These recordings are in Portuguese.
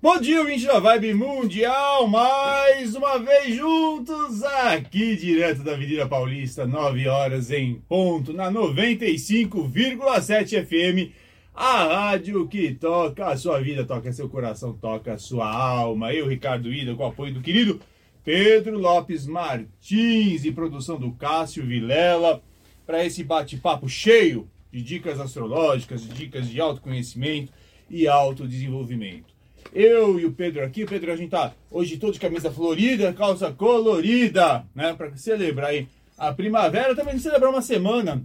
Bom dia, ouvinte da Vibe Mundial, mais uma vez juntos aqui direto da Avenida Paulista, 9 horas em ponto, na 95,7 FM, a rádio que toca a sua vida, toca seu coração, toca a sua alma. Eu, Ricardo Ida, com o apoio do querido Pedro Lopes Martins e produção do Cássio Vilela, para esse bate-papo cheio de dicas astrológicas, de dicas de autoconhecimento e autodesenvolvimento. Eu e o Pedro aqui, Pedro, a gente tá hoje todo de camisa florida, calça colorida, né? Para celebrar aí a primavera, também celebrar uma semana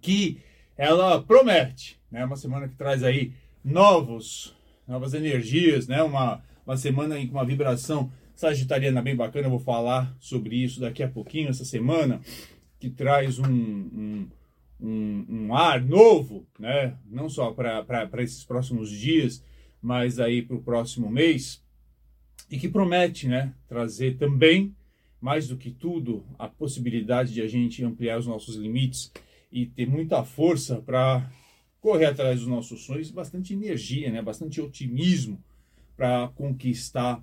que ela promete, né? Uma semana que traz aí novos, novas energias, né? Uma, uma semana com uma vibração sagitariana bem bacana. Eu vou falar sobre isso daqui a pouquinho, essa semana, que traz um, um, um, um ar novo, né? Não só para esses próximos dias, mas aí para o próximo mês, e que promete né, trazer também, mais do que tudo, a possibilidade de a gente ampliar os nossos limites e ter muita força para correr atrás dos nossos sonhos, bastante energia, né, bastante otimismo para conquistar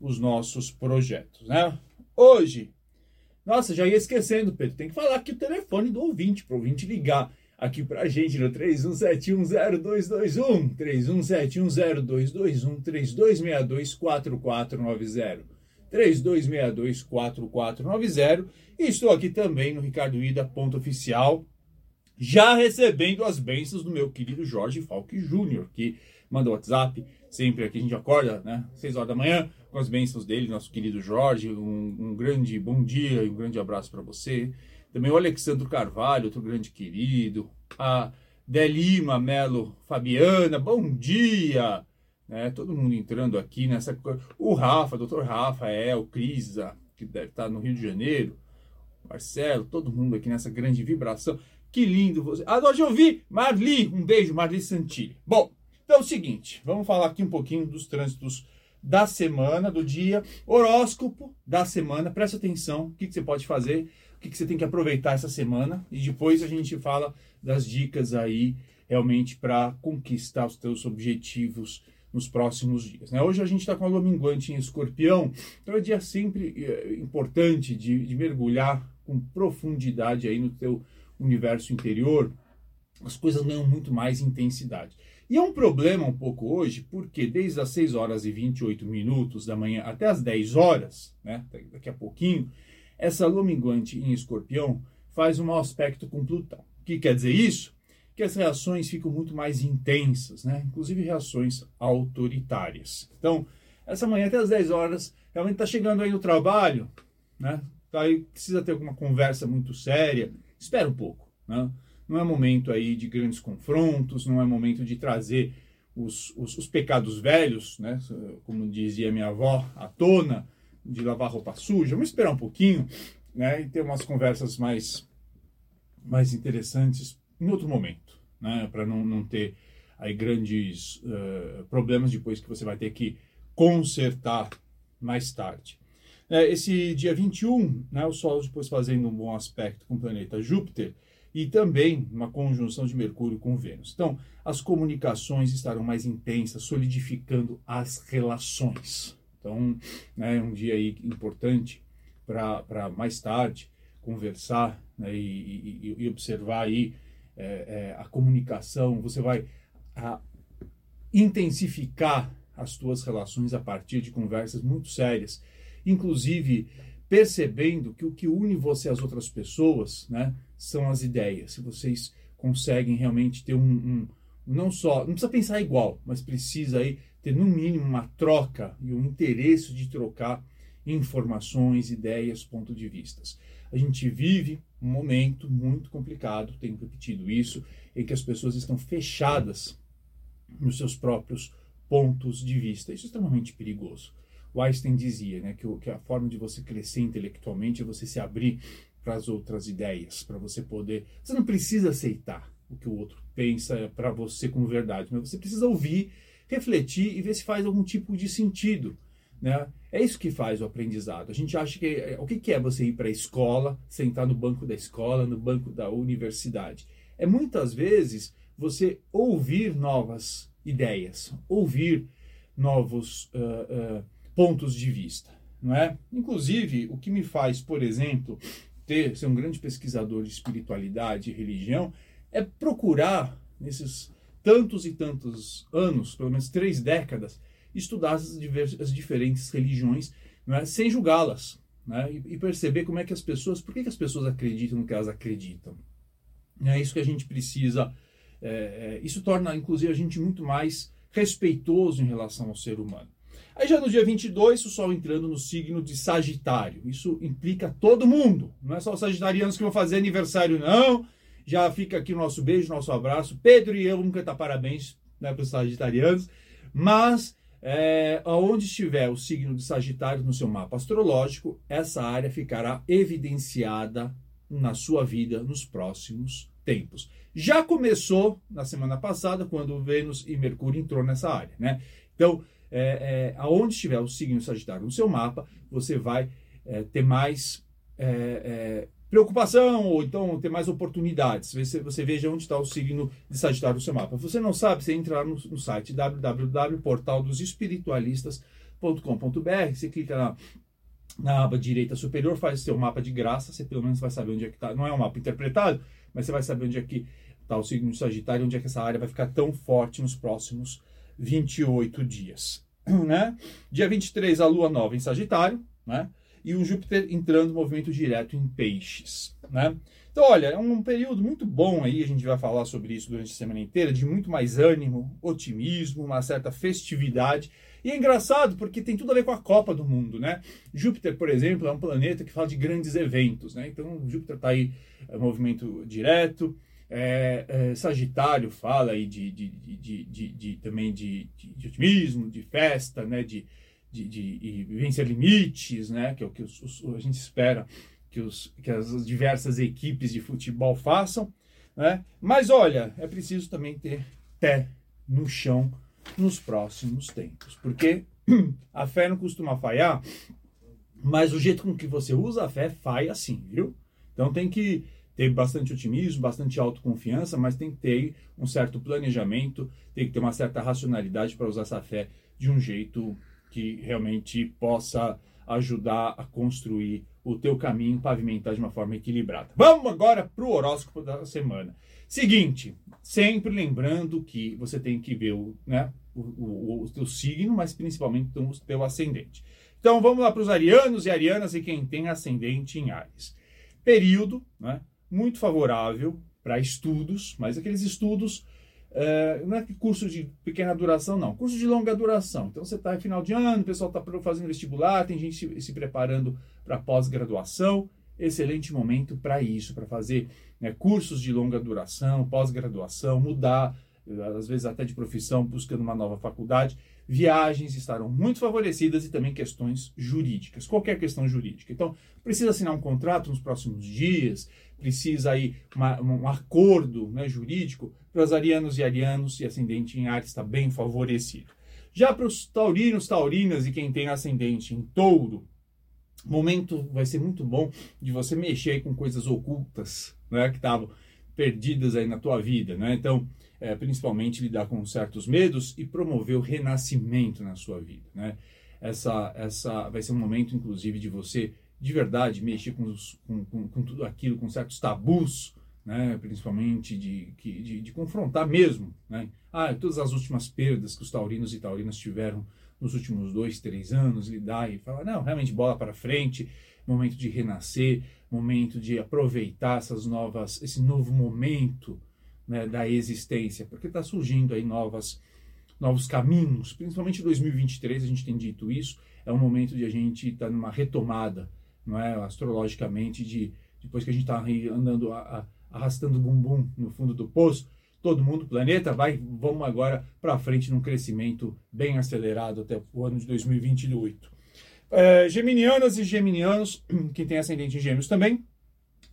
os nossos projetos. Né? Hoje, nossa, já ia esquecendo, Pedro, tem que falar aqui o telefone do ouvinte, para o ouvinte ligar aqui pra gente no 31710221, 31710221, 32624490. 32624490 e estou aqui também no Ricardo ponto oficial, já recebendo as bênçãos do meu querido Jorge Falque Júnior, que manda WhatsApp, sempre aqui a gente acorda, né, 6 horas da manhã, com as bênçãos dele, nosso querido Jorge, um, um grande bom dia e um grande abraço para você. Também o Alexandro Carvalho, outro grande querido. A Delima Melo Fabiana, bom dia! Né, todo mundo entrando aqui nessa O Rafa, doutor Rafael, Crisa, que deve estar no Rio de Janeiro. Marcelo, todo mundo aqui nessa grande vibração. Que lindo você. Adoro de ouvir. Marli, um beijo, Marli Santilli. Bom, então é o seguinte, vamos falar aqui um pouquinho dos trânsitos da semana, do dia, horóscopo da semana. Presta atenção, o que, que você pode fazer o que, que você tem que aproveitar essa semana e depois a gente fala das dicas aí realmente para conquistar os teus objetivos nos próximos dias. Né? Hoje a gente está com a lua minguante em escorpião, então é dia sempre é, importante de, de, mergulhar com profundidade aí no teu universo interior, as coisas ganham muito mais intensidade. E é um problema um pouco hoje, porque desde as 6 horas e 28 minutos da manhã até as 10 horas, né, daqui a pouquinho, essa lua minguante em escorpião faz um mau aspecto com Plutão. O que quer dizer isso? Que as reações ficam muito mais intensas, né? inclusive reações autoritárias. Então, essa manhã até as 10 horas, realmente está chegando aí no trabalho, né? Tá aí, precisa ter alguma conversa muito séria, espera um pouco. Né? Não é momento aí de grandes confrontos, não é momento de trazer os, os, os pecados velhos, né? como dizia minha avó, à tona, de lavar roupa suja. Vamos esperar um pouquinho né, e ter umas conversas mais, mais interessantes em outro momento, né, para não, não ter aí grandes uh, problemas depois que você vai ter que consertar mais tarde. É, esse dia 21, né, o Sol depois fazendo um bom aspecto com o planeta Júpiter e também uma conjunção de Mercúrio com Vênus. Então, as comunicações estarão mais intensas, solidificando as relações. Então, né, é um dia aí importante para mais tarde conversar né, e, e, e, observar aí é, é, a comunicação. Você vai a, intensificar as tuas relações a partir de conversas muito sérias, inclusive percebendo que o que une você às outras pessoas, né, são as ideias. Se vocês conseguem realmente ter um, um não só, não precisa pensar igual, mas precisa aí ter no mínimo uma troca e um interesse de trocar informações, ideias, pontos de vistas. A gente vive um momento muito complicado, tenho repetido isso, em que as pessoas estão fechadas nos seus próprios pontos de vista. Isso é extremamente perigoso. O Einstein dizia né, que, que a forma de você crescer intelectualmente é você se abrir para as outras ideias, para você poder. Você não precisa aceitar o que o outro pensa para você como verdade, mas você precisa ouvir refletir e ver se faz algum tipo de sentido. Né? É isso que faz o aprendizado. A gente acha que é, o que é você ir para a escola, sentar no banco da escola, no banco da universidade. É muitas vezes você ouvir novas ideias, ouvir novos uh, uh, pontos de vista, não é? Inclusive, o que me faz, por exemplo, ter ser um grande pesquisador de espiritualidade e religião é procurar nesses tantos e tantos anos, pelo menos três décadas, estudar as, diversas, as diferentes religiões é? sem julgá-las né? e, e, perceber como é que as pessoas, por que, que as pessoas acreditam no que elas acreditam. É isso que a gente precisa. É, é, isso torna, inclusive, a gente muito mais respeitoso em relação ao ser humano. Aí já no dia 22, o Sol entrando no signo de Sagitário. Isso implica todo mundo. Não é só os sagitarianos que vão fazer aniversário, não. Já fica aqui o nosso beijo, nosso abraço. Pedro e eu nunca cantar parabéns né, para os sagitarianos. Mas é, aonde estiver o signo de Sagitário no seu mapa astrológico, essa área ficará evidenciada na sua vida nos próximos tempos. Já começou na semana passada, quando Vênus e Mercúrio entrou nessa área, né? Então, é, é, aonde estiver o signo Sagitário no seu mapa, você vai é, ter mais é, é, preocupação ou então ter mais oportunidades. Você, você veja onde está o signo de Sagitário no seu mapa. Você não sabe, você entra lá no, no site www.portaldosespiritualistas.com.br, você clica na, na aba direita superior, faz seu mapa de graça, você pelo menos vai saber onde é que está. Não é um mapa interpretado, mas você vai saber onde é que está o signo de Sagitário, onde é que essa área vai ficar tão forte nos próximos 28 dias. Né? Dia 23, a lua nova em Sagitário, né? E o Júpiter entrando no movimento direto em Peixes. Né? Então, olha, é um período muito bom aí, a gente vai falar sobre isso durante a semana inteira, de muito mais ânimo, otimismo, uma certa festividade. E é engraçado porque tem tudo a ver com a Copa do Mundo, né? Júpiter, por exemplo, é um planeta que fala de grandes eventos, né? Então, Júpiter está aí, é, movimento direto. É, é, Sagitário fala aí de, de, de, de, também de, de, otimismo, de festa, né? De, de, de, vencer limites, né? Que é o que os, os, a gente espera que, os, que as diversas equipes de futebol façam, né? Mas olha, é preciso também ter pé no chão nos próximos tempos, porque a fé não costuma falhar, mas o jeito com que você usa a fé falha sim, viu? Então tem que ter bastante otimismo, bastante autoconfiança, mas tem que ter um certo planejamento, tem que ter uma certa racionalidade para usar essa fé de um jeito que realmente possa ajudar a construir o teu caminho, pavimentar de uma forma equilibrada. Vamos agora para o horóscopo da semana. Seguinte, sempre lembrando que você tem que ver o, né, o, o, o teu signo, mas principalmente o teu ascendente. Então vamos lá para os arianos e arianas e quem tem ascendente em Ares. Período, né, muito favorável para estudos, mas aqueles estudos é, não é curso de pequena duração, não, curso de longa duração. Então você está em final de ano, o pessoal está fazendo vestibular, tem gente se, se preparando para pós-graduação. Excelente momento para isso, para fazer né, cursos de longa duração, pós-graduação, mudar, às vezes até de profissão, buscando uma nova faculdade. Viagens estarão muito favorecidas e também questões jurídicas, qualquer questão jurídica. Então, precisa assinar um contrato nos próximos dias, precisa aí uma, um acordo né, jurídico para os arianos e arianos e ascendente em Ares está bem favorecido. Já para os taurinos, taurinas e quem tem ascendente em touro, momento vai ser muito bom de você mexer com coisas ocultas né, que estavam perdidas aí na tua vida. Né? Então, é, principalmente lidar com certos medos e promover o renascimento na sua vida. Né? Essa, essa vai ser um momento, inclusive, de você de verdade mexer com, os, com, com, com tudo aquilo, com certos tabus, né, principalmente de, de, de, confrontar mesmo. Né? Ah, todas as últimas perdas que os taurinos e taurinas tiveram nos últimos dois, três anos, lidar e falar, não, realmente bola para frente, momento de renascer, momento de aproveitar essas novas, esse novo momento né, da existência, porque está surgindo aí novas, novos caminhos, principalmente em 2023 a gente tem dito isso, é um momento de a gente estar tá numa retomada não é, astrologicamente, de depois que a gente está andando, a, a, arrastando o bumbum no fundo do poço, todo mundo, planeta, vai, vamos agora para frente num crescimento bem acelerado até o ano de 2028. É, geminianas e geminianos, quem tem ascendente em gêmeos também,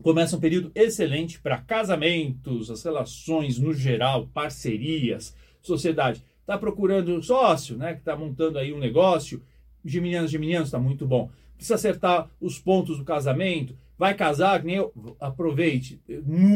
começa um período excelente para casamentos, as relações no geral, parcerias, sociedade. Está procurando sócio, né? Que está montando aí um negócio. Geminianos, geminianos, está muito bom precisa acertar os pontos do casamento, vai casar, nem eu, aproveite.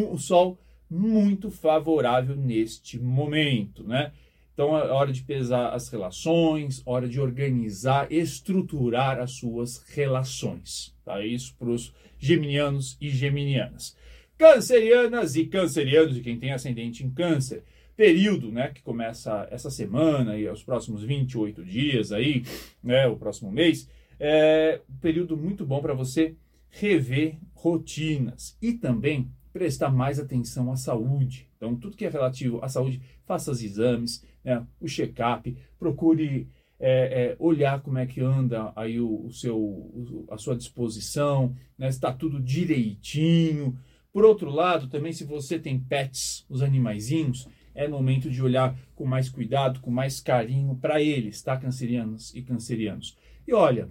O sol muito favorável neste momento, né? Então é hora de pesar as relações, hora de organizar, estruturar as suas relações. Tá? Isso para os geminianos e geminianas. Cancerianas e cancerianos, e quem tem ascendente em câncer, período, né, que começa essa semana e os próximos 28 dias aí, né, o próximo mês, é um período muito bom para você rever rotinas e também prestar mais atenção à saúde. Então, tudo que é relativo à saúde, faça os exames, né, o check-up, procure é, é, olhar como é que anda aí o, o seu, a sua disposição, né, está tudo direitinho. Por outro lado, também se você tem pets, os animaizinhos, é momento de olhar com mais cuidado, com mais carinho para eles, tá, cancerianos e cancerianos. E olha,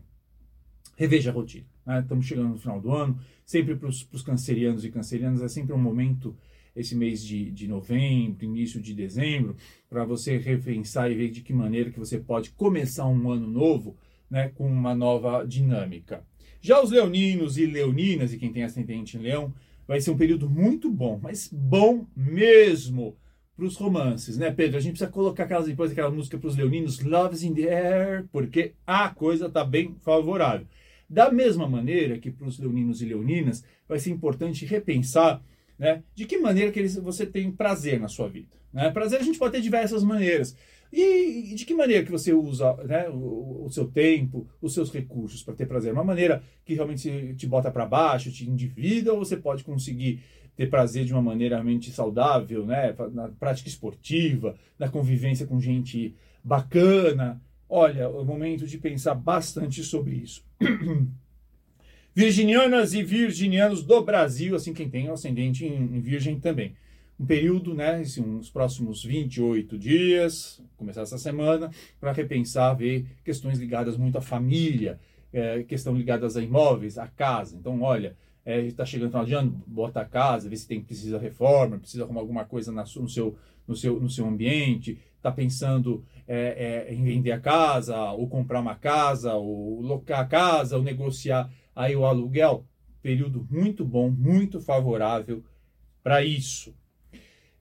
reveja a rotina. Né? Estamos chegando no final do ano, sempre para os cancerianos e cancerianas é sempre um momento, esse mês de, de novembro, início de dezembro, para você repensar e ver de que maneira que você pode começar um ano novo né, com uma nova dinâmica. Já os leoninos e leoninas, e quem tem ascendente em leão, vai ser um período muito bom, mas bom mesmo para os romances, né, Pedro? A gente precisa colocar aquelas, depois aquela música para os leoninos, Love's in the Air, porque a coisa está bem favorável. Da mesma maneira que para os leoninos e leoninas, vai ser importante repensar né, de que maneira que eles, você tem prazer na sua vida. Né? Prazer a gente pode ter diversas maneiras. E, e de que maneira que você usa né, o, o, seu tempo, os seus recursos para ter prazer? Uma maneira que realmente te bota para baixo, te endivida, ou você pode conseguir ter prazer de uma maneira realmente saudável, né? na prática esportiva, na convivência com gente bacana. Olha, é o momento de pensar bastante sobre isso. Virginianas e virginianos do Brasil, assim quem tem ascendente em, em Virgem também. Um período, né, assim, uns próximos 28 dias, começar essa semana, para repensar, ver questões ligadas muito à família, é, questão ligadas a imóveis, a casa. Então, olha, está é, chegando no final de ano, bota a casa, vê se tem precisa reforma, precisa arrumar alguma coisa na, no, seu, no, seu, no seu ambiente, está pensando é, é, em vender a casa, ou comprar uma casa, ou locar a casa, ou negociar aí o aluguel. Período muito bom, muito favorável para isso.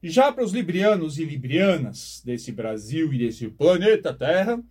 Já para os librianos e librianas desse Brasil e desse planeta Terra,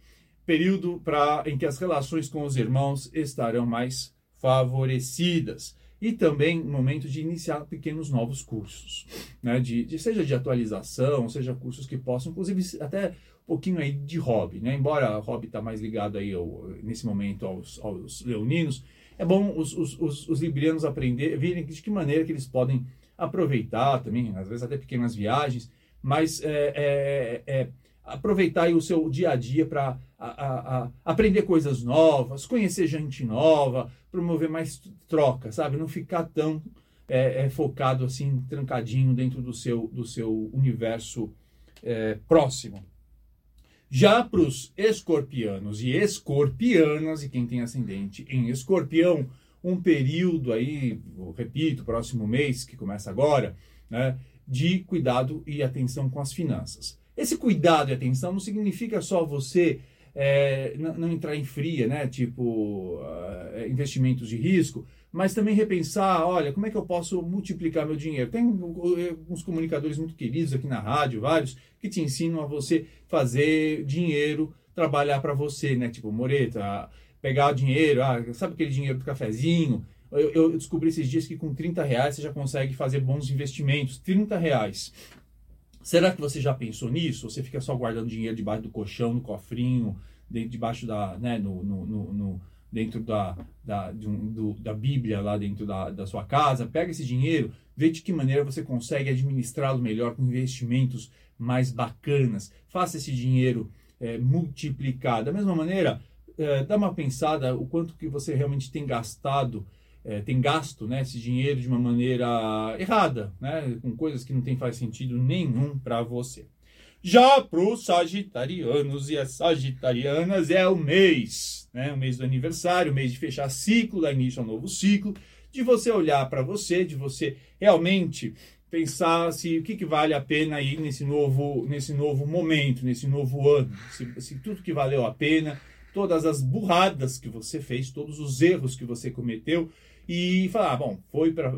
período pra, em que as relações com os irmãos estarão mais favorecidas e também momento de iniciar pequenos novos cursos, né? de, de, seja de atualização, seja cursos que possam, inclusive até um pouquinho aí de hobby, né? embora o hobby está mais ligado aí ao, nesse momento aos, aos, leoninos, é bom os, os, os, os librianos aprender, verem de que maneira que eles podem aproveitar também, às vezes até pequenas viagens, mas é, é, é aproveitar o seu dia a dia para aprender coisas novas, conhecer gente nova, promover mais troca, sabe? Não ficar tão é, é, focado assim, trancadinho dentro do seu, do seu universo é, próximo. Já para os escorpianos e escorpianas, e quem tem ascendente em escorpião, um período aí, repito, próximo mês, que começa agora, né, de cuidado e atenção com as finanças. Esse cuidado e atenção não significa só você é, não, entrar em fria, né? Tipo, uh, investimentos de risco, mas também repensar, olha, como é que eu posso multiplicar meu dinheiro? Tem alguns comunicadores muito queridos aqui na rádio, vários, que te ensinam a você fazer dinheiro trabalhar para você, né? Tipo, Moreta, pegar o dinheiro, ah, sabe aquele dinheiro do cafezinho? Eu, eu, descobri esses dias que com 30 reais você já consegue fazer bons investimentos. 30 reais. Será que você já pensou nisso? Você fica só guardando dinheiro debaixo do colchão, no cofrinho, dentro, debaixo da, né, no, no, no, no dentro da, da, um, do, da Bíblia, lá dentro da, da sua casa, pega esse dinheiro, vê de que maneira você consegue administrá-lo melhor com investimentos mais bacanas. Faça esse dinheiro é, multiplicar. Da mesma maneira, é, dá uma pensada o quanto que você realmente tem gastado é, tem gasto né, esse dinheiro de uma maneira errada, né, com coisas que não tem faz sentido nenhum para você. Já para os sagitarianos e as sagitarianas é o mês, né, o mês do aniversário, o mês de fechar ciclo, dar início ao novo ciclo, de você olhar para você, de você realmente pensar se o que, que vale a pena aí nesse novo, nesse novo momento, nesse novo ano, se, se tudo que valeu a pena, todas as burradas que você fez, todos os erros que você cometeu, e falar, ah, bom, foi para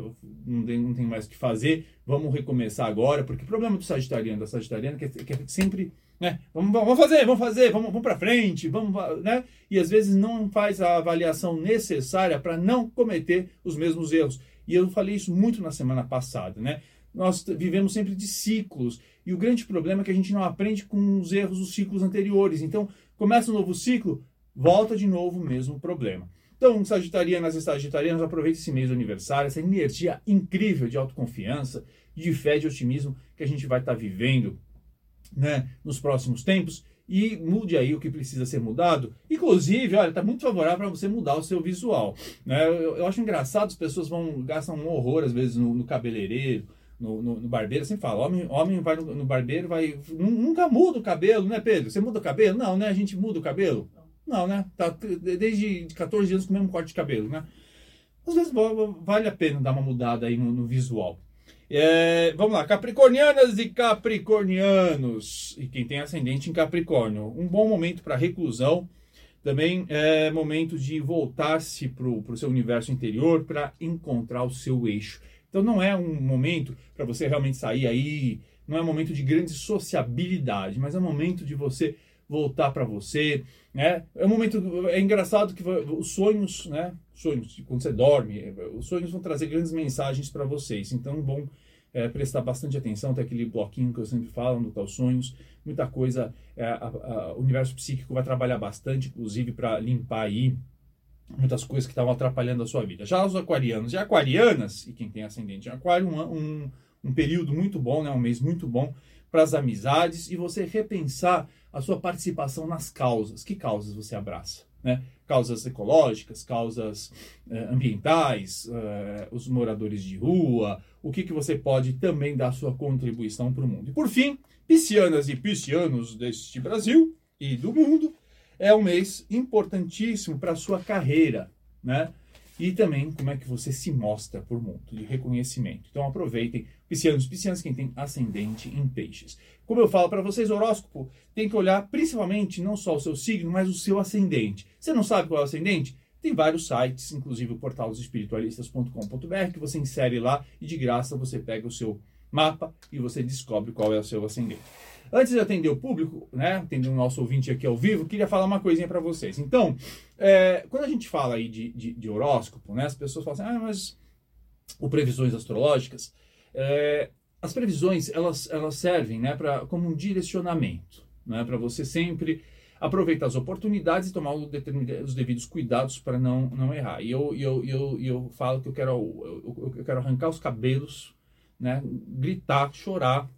não tem, mais o que fazer, vamos recomeçar agora, porque o problema do sagitariano, da sagitariana, é que é sempre né? Vamos, vamos fazer, vamos fazer, vamos, vamos para frente, vamos, né? E às vezes não faz a avaliação necessária para não cometer os mesmos erros. E eu falei isso muito na semana passada, né? Nós vivemos sempre de ciclos e o grande problema é que a gente não aprende com os erros dos ciclos anteriores. Então, começa um novo ciclo, volta de novo o mesmo problema. Então, sagitarianas e sagitarianos, aproveite esse mês do aniversário, essa energia incrível de autoconfiança, de fé, de otimismo que a gente vai estar tá vivendo né, nos próximos tempos e mude aí o que precisa ser mudado. Inclusive, olha, está muito favorável para você mudar o seu visual. Né? Eu, eu, acho engraçado, as pessoas vão gastam um horror às vezes no, no cabeleireiro, no, no, no, barbeiro, assim fala, homem, homem vai no, no, barbeiro, vai. Nunca muda o cabelo, né, Pedro? Você muda o cabelo? Não, né? A gente muda o cabelo? Não, né? Tá desde 14 anos com o mesmo corte de cabelo, né? Às vezes vale a pena dar uma mudada aí no, visual. É, vamos lá, Capricornianas e Capricornianos. E quem tem ascendente em Capricórnio. Um bom momento para reclusão. Também é momento de voltar-se para o seu universo interior para encontrar o seu eixo. Então não é um momento para você realmente sair aí, não é um momento de grande sociabilidade, mas é um momento de você voltar para você, né? É um momento é engraçado que os sonhos, né? Sonhos quando você dorme, os sonhos vão trazer grandes mensagens para vocês. Então, é bom é, prestar bastante atenção, tem aquele bloquinho que eu sempre falo no tal sonhos, muita coisa, é, a, a, o universo psíquico vai trabalhar bastante, inclusive para limpar aí muitas coisas que estavam atrapalhando a sua vida. Já os aquarianos e aquarianas, e quem tem ascendente em aquário, um, um, um período muito bom, né, um mês muito bom para as amizades e você repensar a sua participação nas causas. Que causas você abraça? Né? Causas ecológicas, causas eh, ambientais, eh, os moradores de rua, o que, que você pode também dar sua contribuição para o mundo. E por fim, piscianas e piscianos deste Brasil e do mundo, é um mês importantíssimo para a sua carreira, né? E também como é que você se mostra por mundo, de reconhecimento. Então aproveitem, piscianos, piscianos quem tem ascendente em peixes. Como eu falo para vocês, horóscopo tem que olhar principalmente não só o seu signo, mas o seu ascendente. Você não sabe qual é o ascendente? Tem vários sites, inclusive o portal dos espiritualistas.com.br, que você insere lá e de graça você pega o seu mapa e você descobre qual é o seu ascendente. Antes de atender o público, né, atender o nosso ouvinte aqui ao vivo, queria falar uma coisinha para vocês. Então, é, quando a gente fala aí de, de, de, horóscopo, né, as pessoas falam assim, ah, mas o previsões astrológicas, é, as previsões elas, elas servem né, pra, como um direcionamento, né, para você sempre aproveitar as oportunidades e tomar os devidos cuidados para não, não errar. E eu, eu, eu, eu falo que eu quero, eu, eu quero arrancar os cabelos, né, gritar, chorar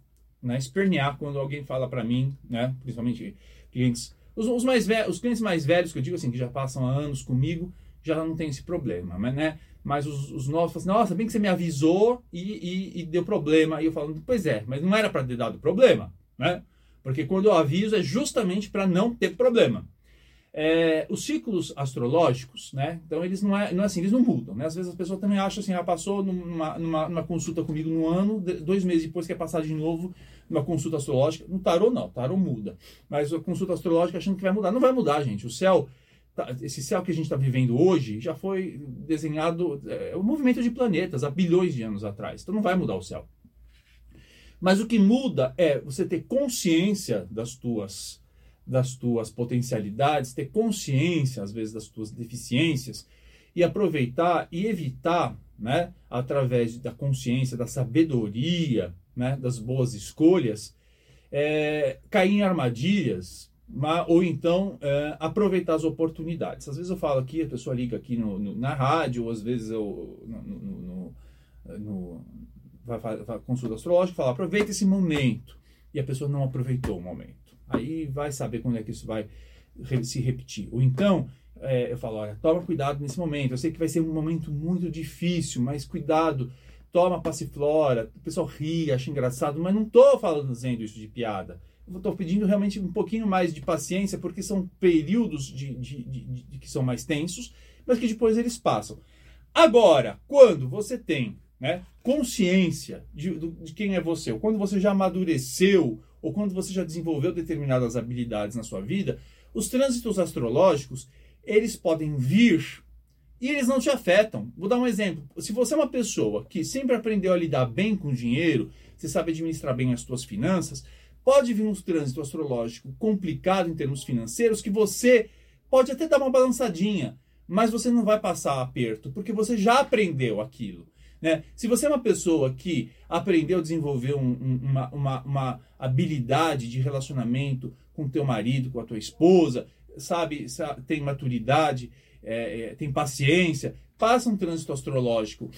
né, espernear quando alguém fala para mim, né, principalmente clientes, os, os, mais velhos, os clientes mais velhos que eu digo assim, que já passam há anos comigo, já não tem esse problema, mas, né, mas os, os novos falam assim, nossa, bem que você me avisou e, e, e deu problema, e eu falo, pois é, mas não era para ter dado problema, né, porque quando eu aviso é justamente para não ter problema. É, os ciclos astrológicos, né? Então eles não é, não é assim, eles não mudam, né? Às vezes as pessoas também acham assim, ah, passou numa, numa, numa consulta comigo no ano, dois meses depois quer passar de novo numa consulta astrológica. No tarô não, tarô muda. Mas a consulta astrológica achando que vai mudar. Não vai mudar, gente. O céu, tá, esse céu que a gente está vivendo hoje já foi desenhado, é um movimento de planetas há bilhões de anos atrás. Então não vai mudar o céu. Mas o que muda é você ter consciência das tuas das tuas potencialidades, ter consciência, às vezes, das tuas deficiências e aproveitar e evitar, né, através da consciência, da sabedoria, né, das boas escolhas, é, cair em armadilhas ou então é, aproveitar as oportunidades. Às vezes eu falo aqui, a pessoa liga aqui no, no, na rádio, ou às vezes eu no, no vai, vai, consulta astrológica, fala aproveita esse momento e a pessoa não aproveitou o momento. Aí vai saber quando é que isso vai se repetir. Ou então, é, eu falo, olha, toma cuidado nesse momento. Eu sei que vai ser um momento muito difícil, mas cuidado, toma passiflora. O pessoal ri, acha engraçado, mas não estou falando dizendo isso de piada. Estou pedindo realmente um pouquinho mais de paciência, porque são períodos de, de, de, de, que são mais tensos, mas que depois eles passam. Agora, quando você tem né, consciência de, de quem é você, ou quando você já amadureceu ou quando você já desenvolveu determinadas habilidades na sua vida, os trânsitos astrológicos, eles podem vir e eles não te afetam. Vou dar um exemplo. Se você é uma pessoa que sempre aprendeu a lidar bem com dinheiro, você sabe administrar bem as suas finanças, pode vir um trânsito astrológico complicado em termos financeiros que você pode até dar uma balançadinha, mas você não vai passar aperto, porque você já aprendeu aquilo. Né? Se você é uma pessoa que aprendeu a desenvolver um, um, uma, uma, uma, habilidade de relacionamento com teu marido, com a tua esposa, sabe, tem maturidade, é, é, tem paciência, passa um trânsito astrológico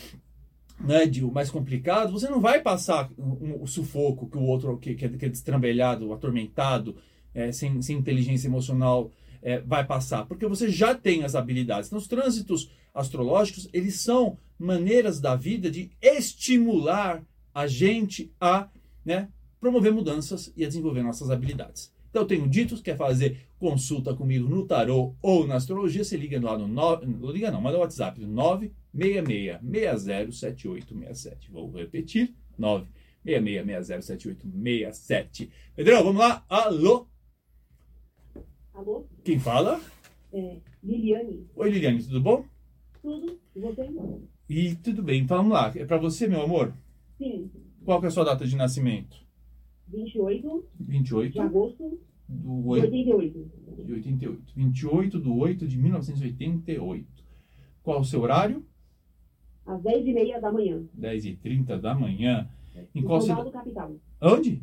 né, de o mais complicado, você não vai passar o um, um sufoco que o outro, que, que, é, que é destrambelhado, atormentado, é, sem, sem inteligência emocional, é, vai passar, porque você já tem as habilidades. Então, os trânsitos astrológicos, eles são maneiras da vida de estimular a gente a né, promover mudanças e a desenvolver nossas habilidades. Então, eu tenho dito, quer fazer consulta comigo no tarô ou na astrologia, você liga lá no, no não liga não, manda o WhatsApp no 966607867. Vou repetir, 966607867. Pedrão, vamos lá. Alô? Alô? Quem fala? É, Liliane. Oi, Liliane, tudo bom? Tudo. E você? E tudo bem. Vamos lá. É para você, meu amor? Sim. Qual que é a sua data de nascimento? 28. 28. De agosto. Do 8, 88. De 88. 28 de 8 de 1988. Qual o seu horário? Às 10h30 da manhã. 10h30 da manhã. Em, qual São Paulo, capital. Onde?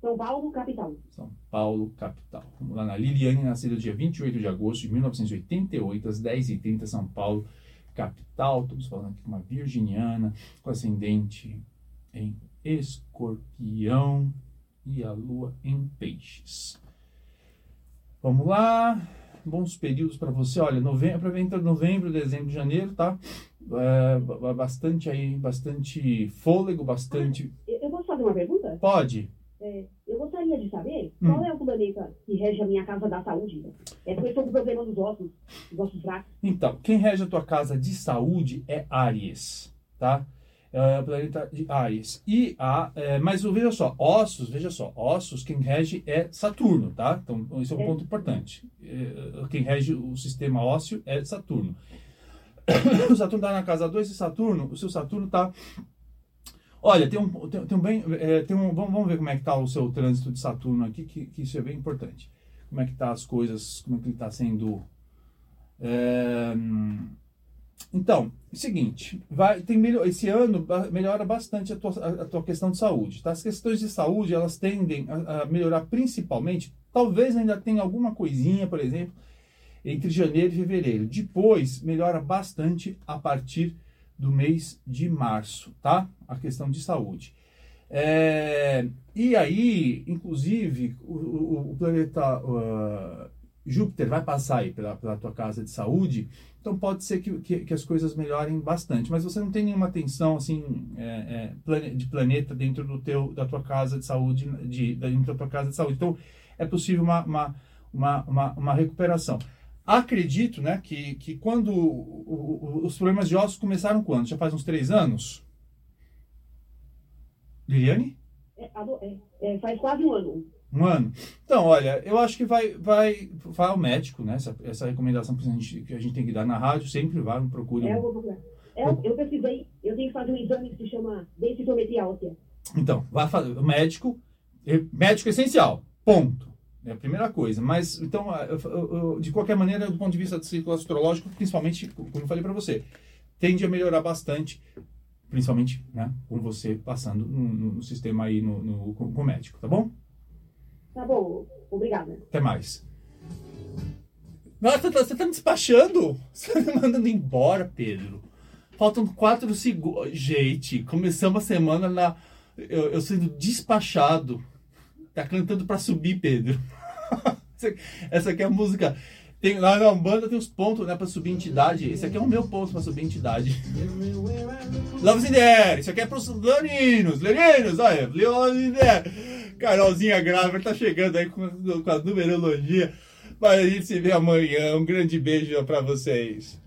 São Paulo, capital. São Paulo, capital. Vamos lá na Liliane, nascida dia 28 de agosto de 1988, às 10h30, São Paulo, capital. Estamos falando aqui com uma virginiana, com ascendente em escorpião e a lua em peixes. Vamos lá. Bons períodos para você. Olha, novembro, entre novembro, dezembro, janeiro, tá? É, bastante aí, bastante fôlego, bastante. Ah, eu posso fazer uma pergunta? Pode. É, eu gostaria de saber hum. qual é o planeta que rege a minha casa da saúde. É porque estou com problema nos ossos, os ossos fracos. Então, quem rege a tua casa de saúde é Aries, tá? É o planeta de Ares. E a, é, mas veja só, ossos, veja só, ossos, quem rege é Saturno, tá? Então, esse é um é. ponto importante. É, quem rege o sistema ósseo é Saturno. o Saturno está na casa 2 de Saturno, o seu Saturno está Olha, tem um, tem, tem um bem. É, tem um, vamos, vamos ver como é que está o seu trânsito de Saturno aqui, que, que isso é bem importante. Como é que tá as coisas, como é que ele está sendo. É, então, seguinte, vai, tem esse ano melhora bastante a tua, a, a tua questão de saúde. Tá? As questões de saúde elas tendem a, a melhorar principalmente. Talvez ainda tenha alguma coisinha, por exemplo, entre janeiro e fevereiro. Depois melhora bastante a partir do mês de março, tá? A questão de saúde. É, e aí, inclusive, o, o, o planeta uh, Júpiter vai passar aí pela, pela tua casa de saúde, então pode ser que, que, que, as coisas melhorem bastante, mas você não tem nenhuma tensão assim é, é, de planeta dentro do teu, da tua casa de saúde, de, dentro da tua casa de saúde. Então é possível uma, uma, uma, uma, uma recuperação. Acredito né, que, que quando o, o, os problemas de ossos começaram quando? Já faz uns três anos? Liliane? É, é, é, faz quase um ano. Um ano. Então, olha, eu acho que vai, vai, vai ao médico, né? Essa, essa recomendação que a, gente, que a gente tem que dar na rádio, sempre vai, procure. É, eu vou procurar. É, eu precisei, eu tenho que fazer um exame que se chama densitometria óssea. Então, vai fazer, o médico, médico essencial, ponto. É a primeira coisa. Mas, então, de qualquer maneira, do ponto de vista do ciclo astrológico, principalmente, como eu falei para você, tende a melhorar bastante, principalmente né, com você passando no, no sistema aí no, no, com o médico, tá bom? Tá bom, obrigada. Até mais. Nossa, você tá, me despachando? Você tá me mandando embora, Pedro. Faltam quatro segundos. Gente, começamos a semana na. Eu, eu sendo despachado. Tá cantando para subir, Pedro. Essa aqui é a música. Tem, lá na Umbanda tem os pontos né, para subir entidade. Esse aqui é o meu ponto para subir entidade. Love in the air. Isso aqui é pros leoninos. Leoninos, olha. Love in the air. Carolzinha grávida tá chegando aí com, com a numerologia. Mas a gente se vê amanhã. Um grande beijo para vocês.